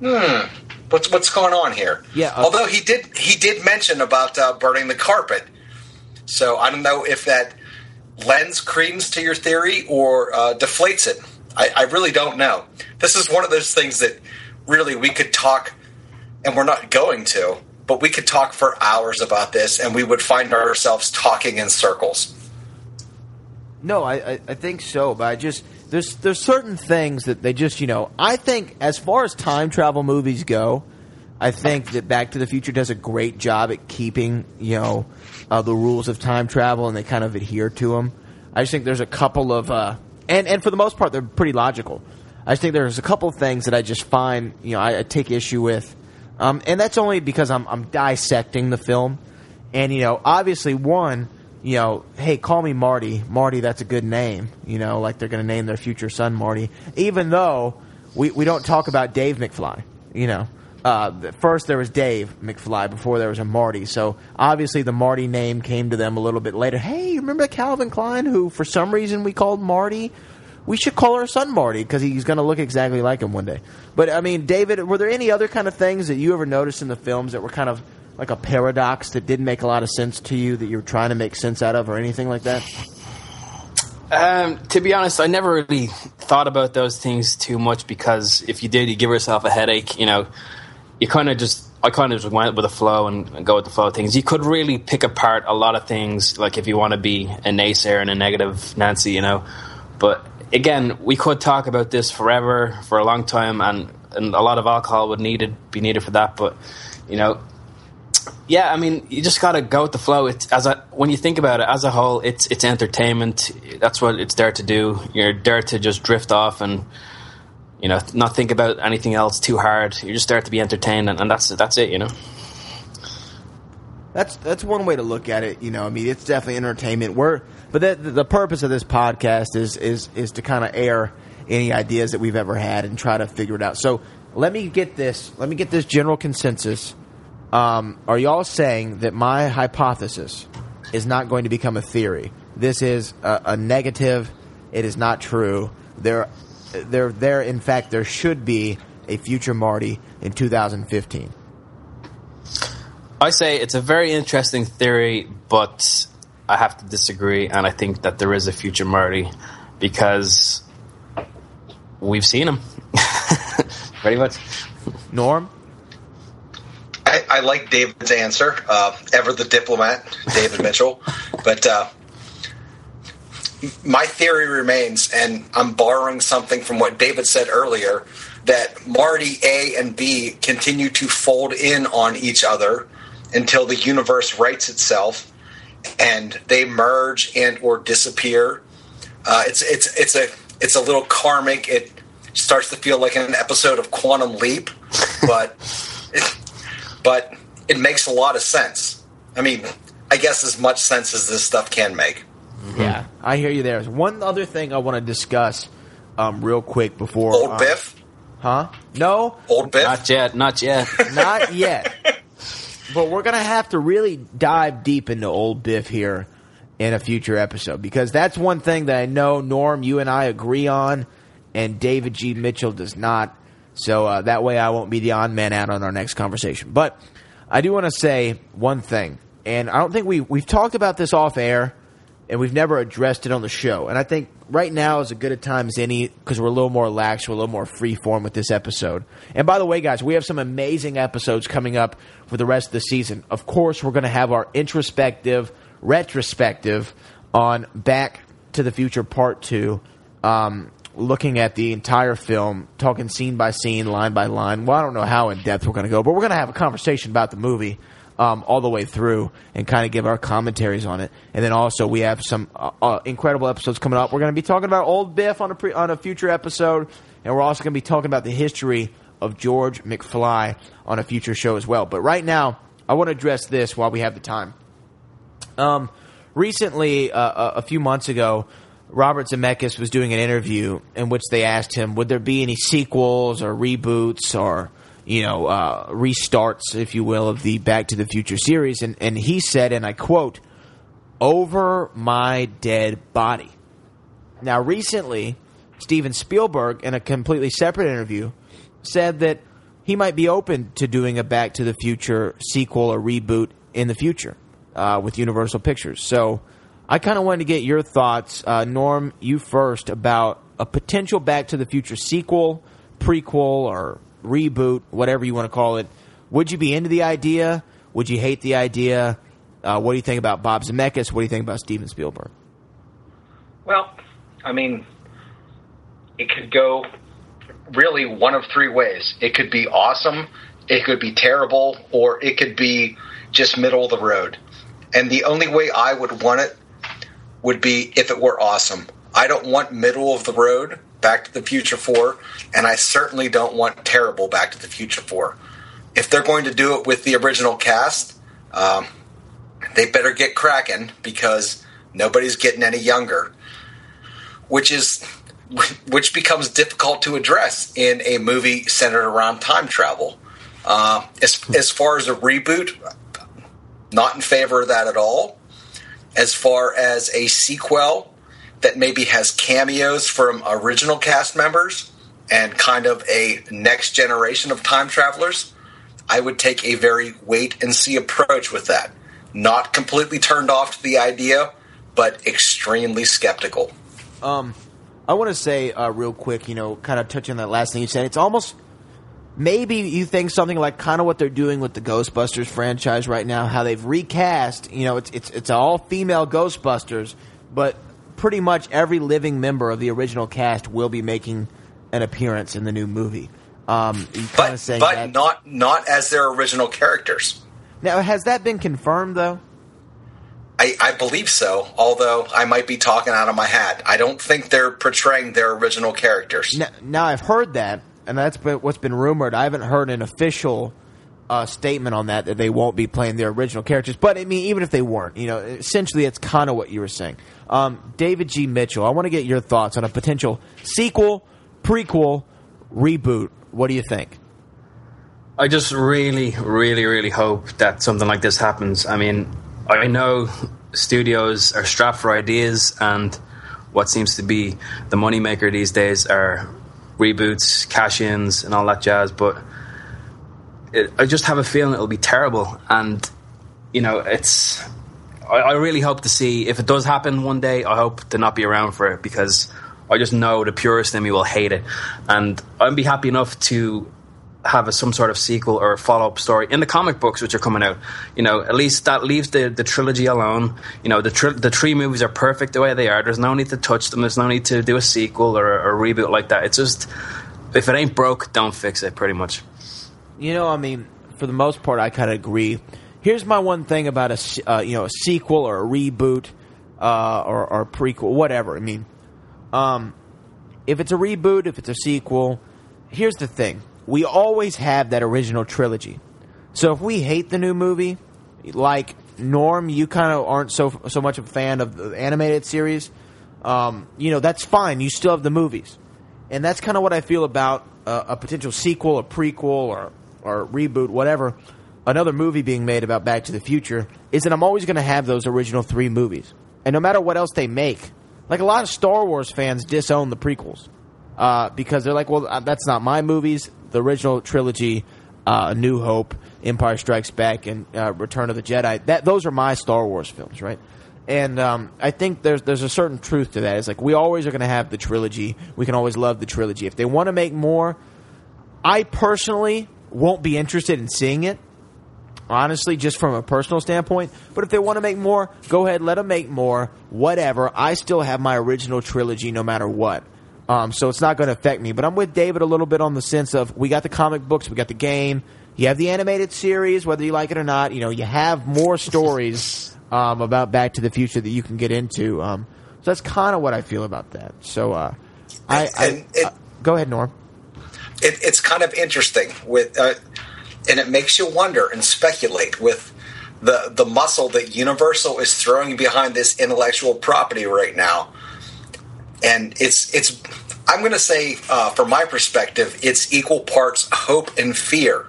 hmm, what's what's going on here? Yeah, uh, Although he did he did mention about uh, burning the carpet, so I don't know if that lends credence to your theory or uh, deflates it. I, I really don't know. This is one of those things that really we could talk, and we're not going to, but we could talk for hours about this, and we would find ourselves talking in circles. No, I, I, I think so, but I just there's there's certain things that they just you know I think as far as time travel movies go, I think that Back to the Future does a great job at keeping you know uh, the rules of time travel and they kind of adhere to them. I just think there's a couple of uh, and and for the most part they're pretty logical. I just think there's a couple of things that I just find you know I, I take issue with, um, and that's only because I'm I'm dissecting the film, and you know obviously one you know, hey, call me Marty. Marty, that's a good name. You know, like they're going to name their future son Marty. Even though we, we don't talk about Dave McFly. You know, uh, first there was Dave McFly before there was a Marty. So obviously the Marty name came to them a little bit later. Hey, remember Calvin Klein, who for some reason we called Marty? We should call our son Marty because he's going to look exactly like him one day. But I mean, David, were there any other kind of things that you ever noticed in the films that were kind of like a paradox that didn't make a lot of sense to you that you were trying to make sense out of or anything like that? Um, to be honest, I never really thought about those things too much because if you did, you give yourself a headache. You know, you kind of just I kind of just went with the flow and, and go with the flow of things. You could really pick apart a lot of things, like if you want to be a naysayer and a negative Nancy, you know. But again, we could talk about this forever for a long time, and, and a lot of alcohol would needed be needed for that. But you know, yeah, I mean, you just got to go with the flow. It's as a when you think about it as a whole, it's it's entertainment. That's what it's there to do. You're there to just drift off and you know not think about anything else too hard. You're just there to be entertained, and, and that's that's it. You know. That's that's one way to look at it. You know, I mean, it's definitely entertainment. We're but the, the purpose of this podcast is is is to kind of air any ideas that we've ever had and try to figure it out. So let me get this. Let me get this general consensus. Um, are y'all saying that my hypothesis is not going to become a theory? This is a, a negative. It is not true. There, there, there. In fact, there should be a future Marty in 2015. I say it's a very interesting theory, but I have to disagree, and I think that there is a future Marty because we've seen him. Pretty much. Norm? I, I like David's answer. Uh, ever the diplomat, David Mitchell. But uh, my theory remains, and I'm borrowing something from what David said earlier, that Marty A and B continue to fold in on each other until the universe rights itself and they merge and or disappear. Uh, it's it's it's a it's a little karmic. It starts to feel like an episode of Quantum Leap, but it, but it makes a lot of sense. I mean, I guess as much sense as this stuff can make. Yeah, I hear you there. One other thing I want to discuss um, real quick before Old um, Biff, Huh? No, old Biff. Not yet. Not yet. not yet. but we're gonna have to really dive deep into old Biff here in a future episode because that's one thing that I know Norm, you and I agree on, and David G. Mitchell does not. So uh, that way I won't be the odd man out on our next conversation. But I do want to say one thing, and I don't think we we've talked about this off air, and we've never addressed it on the show. And I think right now is as good a time as any because we're a little more lax, we're a little more free form with this episode. And by the way, guys, we have some amazing episodes coming up for the rest of the season. Of course, we're going to have our introspective, retrospective on Back to the Future Part Two. Um, looking at the entire film, talking scene by scene, line by line. Well, I don't know how in depth we're going to go, but we're going to have a conversation about the movie um, all the way through and kind of give our commentaries on it. And then also we have some uh, uh, incredible episodes coming up. We're going to be talking about Old Biff on a pre- on a future episode, and we're also going to be talking about the history of George McFly on a future show as well. But right now, I want to address this while we have the time. Um, recently, uh, a a few months ago, Robert Zemeckis was doing an interview in which they asked him, would there be any sequels or reboots or you know uh, restarts, if you will, of the Back to the Future series? And and he said, and I quote, "Over my dead body." Now, recently, Steven Spielberg, in a completely separate interview, said that he might be open to doing a Back to the Future sequel or reboot in the future uh, with Universal Pictures. So I kind of wanted to get your thoughts, uh, Norm, you first, about a potential Back to the Future sequel, prequel, or reboot, whatever you want to call it. Would you be into the idea? Would you hate the idea? Uh, what do you think about Bob Zemeckis? What do you think about Steven Spielberg? Well, I mean, it could go really one of three ways. It could be awesome, it could be terrible, or it could be just middle of the road. And the only way I would want it would be if it were awesome. I don't want middle of the road Back to the Future 4, and I certainly don't want terrible Back to the Future 4. If they're going to do it with the original cast, um, they better get cracking because nobody's getting any younger which is which becomes difficult to address in a movie centered around time travel. Uh, as as far as a reboot, not in favor of that at all. As far as a sequel that maybe has cameos from original cast members and kind of a next generation of time travelers, I would take a very wait and see approach with that. Not completely turned off to the idea, but extremely skeptical. Um, I want to say uh, real quick, you know, kind of touching on that last thing you said. It's almost maybe you think something like kind of what they're doing with the Ghostbusters franchise right now, how they've recast. You know, it's it's it's all female Ghostbusters, but pretty much every living member of the original cast will be making an appearance in the new movie. Um, you kind of But saying but that. not not as their original characters. now, has that been confirmed though? I, I believe so, although I might be talking out of my hat. I don't think they're portraying their original characters. Now, now I've heard that, and that's been, what's been rumored. I haven't heard an official uh, statement on that that they won't be playing their original characters. But I mean, even if they weren't, you know, essentially it's kind of what you were saying. Um, David G. Mitchell, I want to get your thoughts on a potential sequel, prequel, reboot. What do you think? I just really, really, really hope that something like this happens. I mean, I know studios are strapped for ideas, and what seems to be the moneymaker these days are reboots, cash ins, and all that jazz. But it, I just have a feeling it'll be terrible. And, you know, it's. I, I really hope to see, if it does happen one day, I hope to not be around for it because I just know the purist in me will hate it. And I'd be happy enough to have a, some sort of sequel or follow up story in the comic books which are coming out. You know, at least that leaves the, the trilogy alone. You know, the tri- the three movies are perfect the way they are. There's no need to touch them. There's no need to do a sequel or a, a reboot like that. It's just if it ain't broke, don't fix it. Pretty much. You know, I mean, for the most part, I kind of agree. Here's my one thing about a uh, you know a sequel or a reboot uh, or, or prequel, whatever. I mean, um, if it's a reboot, if it's a sequel, here's the thing: we always have that original trilogy. So if we hate the new movie, like Norm, you kind of aren't so so much a fan of the animated series. Um, you know, that's fine. You still have the movies, and that's kind of what I feel about a potential sequel, a prequel, or or reboot, whatever. Another movie being made about Back to the Future is that I'm always going to have those original three movies, and no matter what else they make, like a lot of Star Wars fans disown the prequels uh, because they're like, well, uh, that's not my movies. The original trilogy, uh, New Hope, Empire Strikes Back, and uh, Return of the Jedi. That those are my Star Wars films, right? And um, I think there's there's a certain truth to that. It's like we always are going to have the trilogy. We can always love the trilogy. If they want to make more, I personally won't be interested in seeing it. Honestly, just from a personal standpoint. But if they want to make more, go ahead, let them make more. Whatever. I still have my original trilogy no matter what. Um, so it's not going to affect me. But I'm with David a little bit on the sense of we got the comic books, we got the game, you have the animated series, whether you like it or not. You know, you have more stories um, about Back to the Future that you can get into. Um, so that's kind of what I feel about that. So uh, I, I, it- uh, go ahead, Norm. it, it's kind of interesting with, uh, and it makes you wonder and speculate with the the muscle that Universal is throwing behind this intellectual property right now. And it's it's I'm going to say, uh, from my perspective, it's equal parts hope and fear.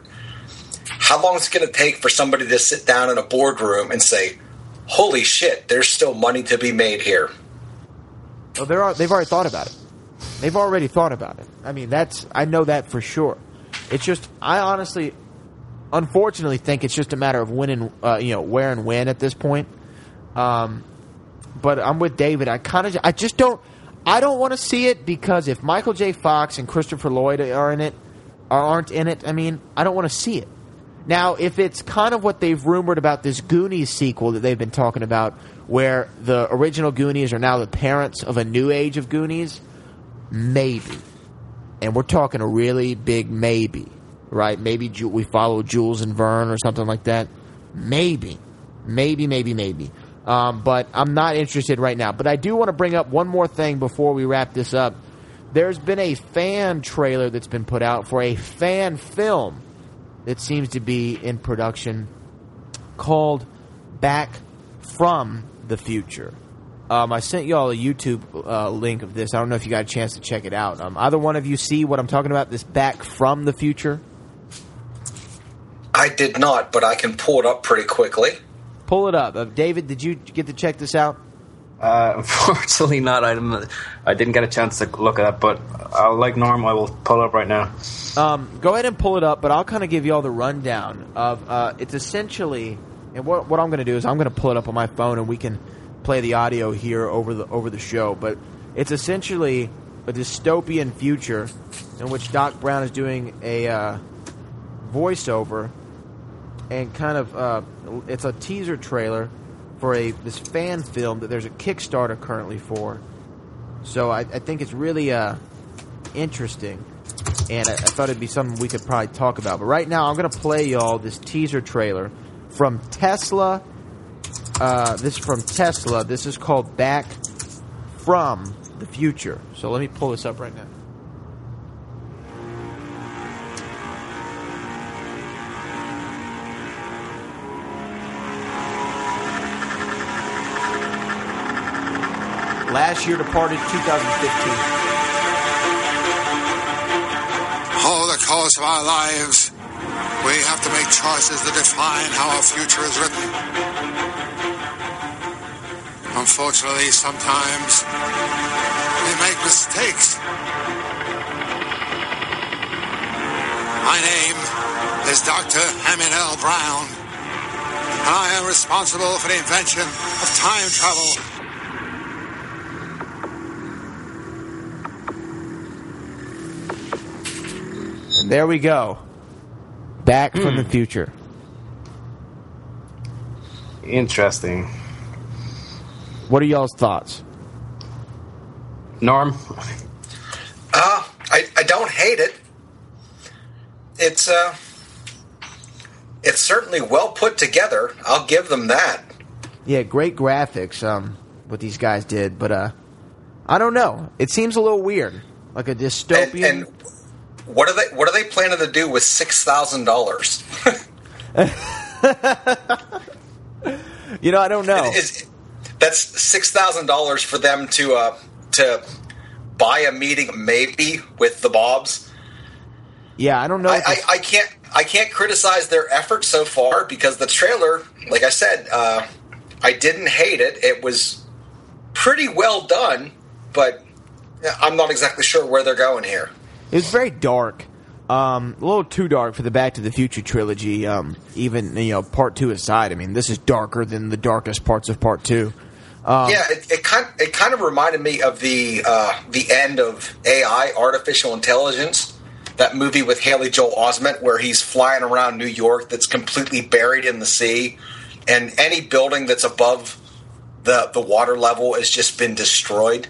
How long is it going to take for somebody to sit down in a boardroom and say, "Holy shit, there's still money to be made here"? Oh, they're, they've already thought about it. They've already thought about it. I mean, that's I know that for sure. It's just I honestly, unfortunately, think it's just a matter of when and uh, you know where and when at this point. Um, but I'm with David. I kind of I just don't I don't want to see it because if Michael J. Fox and Christopher Lloyd are in it or aren't in it, I mean, I don't want to see it. Now, if it's kind of what they've rumored about this Goonies sequel that they've been talking about, where the original Goonies are now the parents of a new age of Goonies, maybe. And we're talking a really big maybe, right? Maybe we follow Jules and Vern or something like that. Maybe. Maybe, maybe, maybe. Um, but I'm not interested right now. But I do want to bring up one more thing before we wrap this up. There's been a fan trailer that's been put out for a fan film that seems to be in production called Back from the Future. Um, I sent you all a YouTube uh, link of this. I don't know if you got a chance to check it out. Um, either one of you see what I'm talking about? This Back from the Future? I did not, but I can pull it up pretty quickly. Pull it up. Uh, David, did you get to check this out? Uh, unfortunately, not. I didn't, I didn't get a chance to look at it, but I'll, like Norm, I will pull it up right now. Um, go ahead and pull it up, but I'll kind of give you all the rundown of. Uh, it's essentially, and what what I'm going to do is I'm going to pull it up on my phone, and we can play the audio here over the over the show. But it's essentially a dystopian future in which Doc Brown is doing a uh, voiceover and kind of uh, it's a teaser trailer for a this fan film that there's a Kickstarter currently for. So I, I think it's really uh, interesting, and I, I thought it'd be something we could probably talk about. But right now, I'm going to play y'all this teaser trailer from Tesla. Uh, this is from Tesla. This is called Back from the Future. So let me pull this up right now. Last year departed 2015. All the course of our lives, we have to make choices that define how our future is written. Unfortunately, sometimes we make mistakes. My name is Dr. Emmett L. Brown, and I am responsible for the invention of time travel. There we go. Back from the future. Interesting. What are y'all's thoughts? Norm? Uh, I, I don't hate it. It's uh, it's certainly well put together. I'll give them that. Yeah, great graphics. Um, what these guys did, but uh, I don't know. It seems a little weird, like a dystopian. And, and what are they what are they planning to do with six thousand dollars? you know, I don't know. Is, that's six thousand dollars for them to uh, to buy a meeting, maybe with the Bobs. Yeah, I don't know. I, I, I can't I can't criticize their effort so far because the trailer, like I said, uh, I didn't hate it. It was pretty well done, but I'm not exactly sure where they're going here. It was very dark. Um, a little too dark for the Back to the Future trilogy. Um, even you know, part two aside. I mean, this is darker than the darkest parts of part two. Um, yeah, it, it kind it kind of reminded me of the uh, the end of AI, artificial intelligence, that movie with Haley Joel Osment, where he's flying around New York that's completely buried in the sea, and any building that's above the the water level has just been destroyed.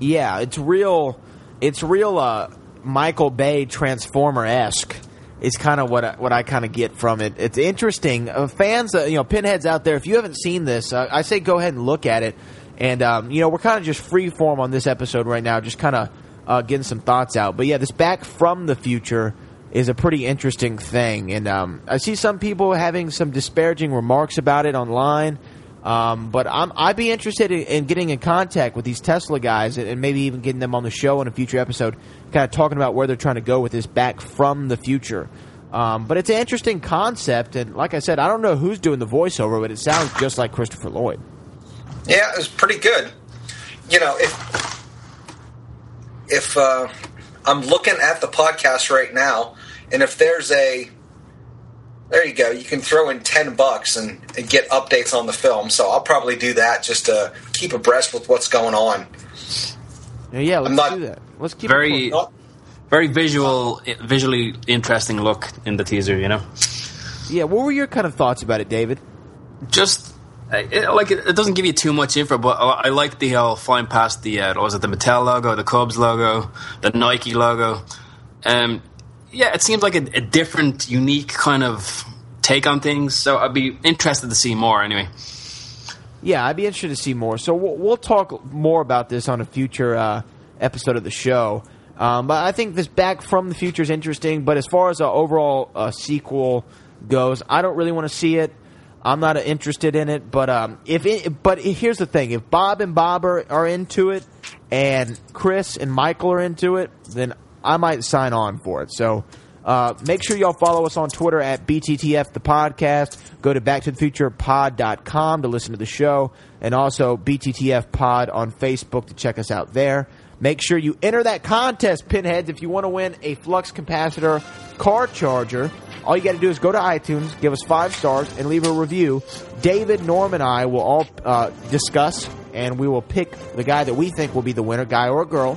yeah, it's real. It's real. Uh, Michael Bay Transformer esque. Is kind of what I, what I kind of get from it. It's interesting. Uh, fans, uh, you know, pinheads out there. If you haven't seen this, uh, I say go ahead and look at it. And um, you know, we're kind of just free form on this episode right now, just kind of uh, getting some thoughts out. But yeah, this back from the future is a pretty interesting thing, and um, I see some people having some disparaging remarks about it online. Um, but I'm, I'd be interested in, in getting in contact with these Tesla guys and, and maybe even getting them on the show in a future episode, kind of talking about where they're trying to go with this back from the future. Um, but it's an interesting concept, and like I said, I don't know who's doing the voiceover, but it sounds just like Christopher Lloyd. Yeah, it was pretty good. You know, if if uh, I'm looking at the podcast right now, and if there's a there you go, you can throw in ten bucks and, and get updates on the film. So I'll probably do that just to keep abreast with what's going on. Yeah, yeah let's not- do that. Let's keep Very, it close. very visual, visually interesting look in the teaser. You know, Yeah, what were your kind of thoughts about it, David? just uh, it, like it, it doesn't give you too much info, but I, I like the whole flying past the uh, what was it the Mattel logo, the Cubs logo, the Nike logo. Um, yeah, it seems like a, a different, unique kind of take on things. So I'd be interested to see more. Anyway, Yeah, I'd be interested to see more. So we'll, we'll talk more about this on a future uh, episode of the show. Um, but I think this Back from the Future is interesting. But as far as an overall uh, sequel goes, I don't really want to see it. I'm not uh, interested in it. But um, if it, but here's the thing: if Bob and Bob are, are into it, and Chris and Michael are into it, then I might sign on for it. So. Uh, make sure y'all follow us on Twitter at BTTF the podcast. Go to backtothefuturepod.com to listen to the show, and also BTTF Pod on Facebook to check us out there. Make sure you enter that contest, Pinheads, if you want to win a flux capacitor car charger. All you got to do is go to iTunes, give us five stars, and leave a review. David, Norm, and I will all uh, discuss, and we will pick the guy that we think will be the winner, guy or girl,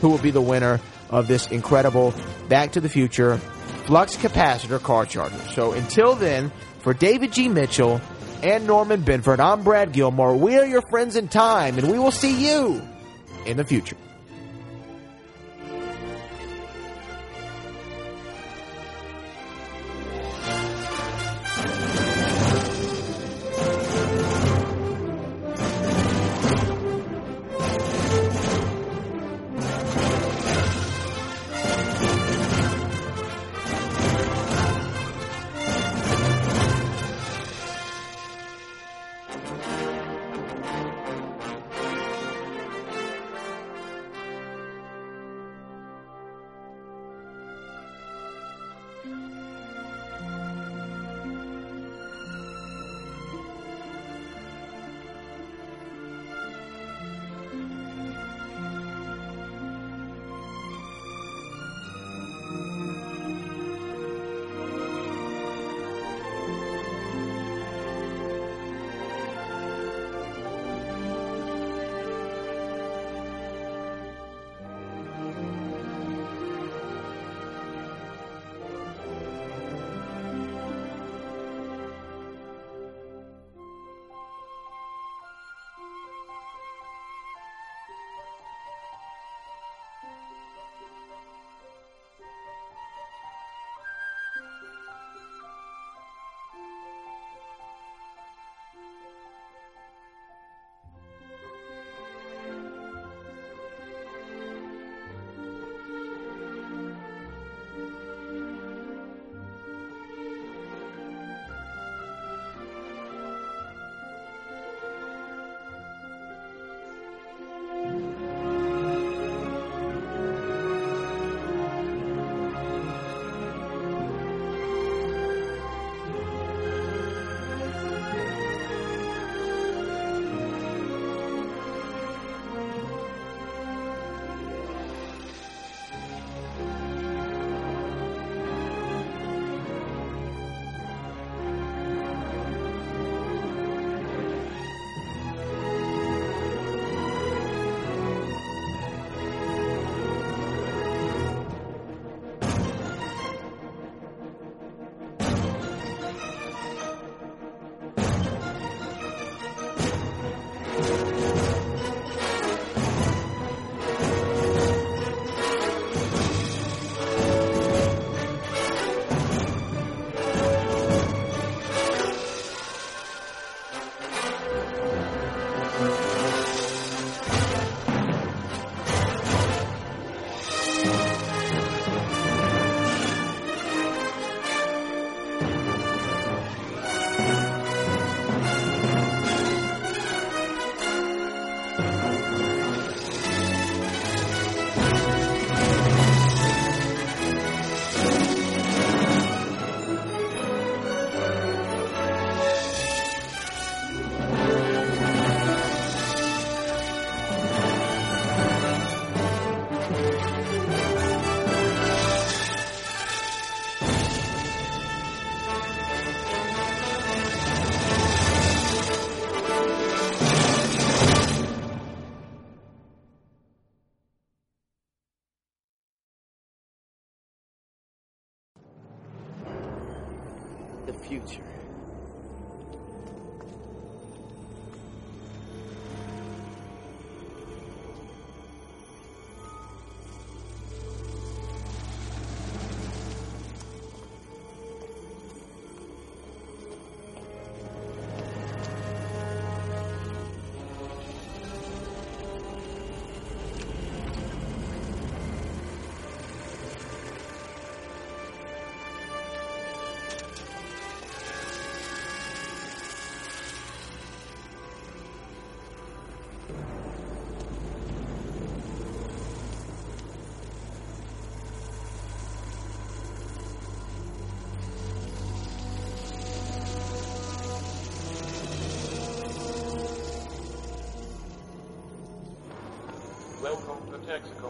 who will be the winner of this incredible Back to the Future flux capacitor car charger. So until then, for David G. Mitchell and Norman Binford, I'm Brad Gilmore. We are your friends in time, and we will see you in the future.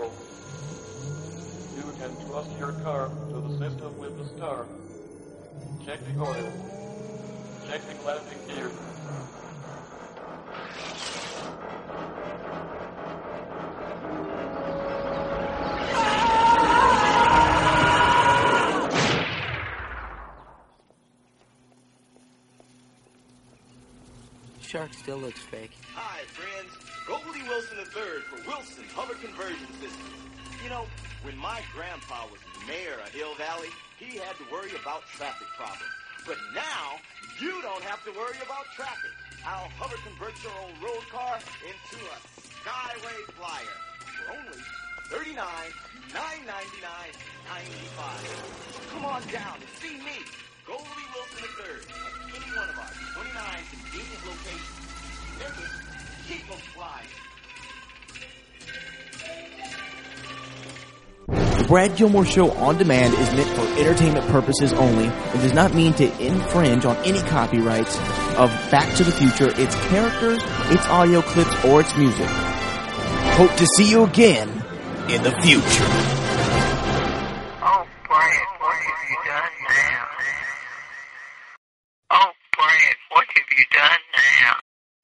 Texaco. You can trust your car to the system with the star. Check the oil. Check the landing gear. Still looks fake. Hi, friends. Goldie Wilson III for Wilson Hover Conversion System. You know, when my grandpa was mayor of Hill Valley, he had to worry about traffic problems. But now, you don't have to worry about traffic. I'll hover convert your old road car into a Skyway Flyer for only $39, $9.99, 95 So come on down and see me, Goldie Wilson III, at any one of our 29 convenient locations. Keep them. The Brad Gilmore Show on demand is meant for entertainment purposes only and does not mean to infringe on any copyrights of Back to the Future, its characters, its audio clips, or its music. Hope to see you again in the future.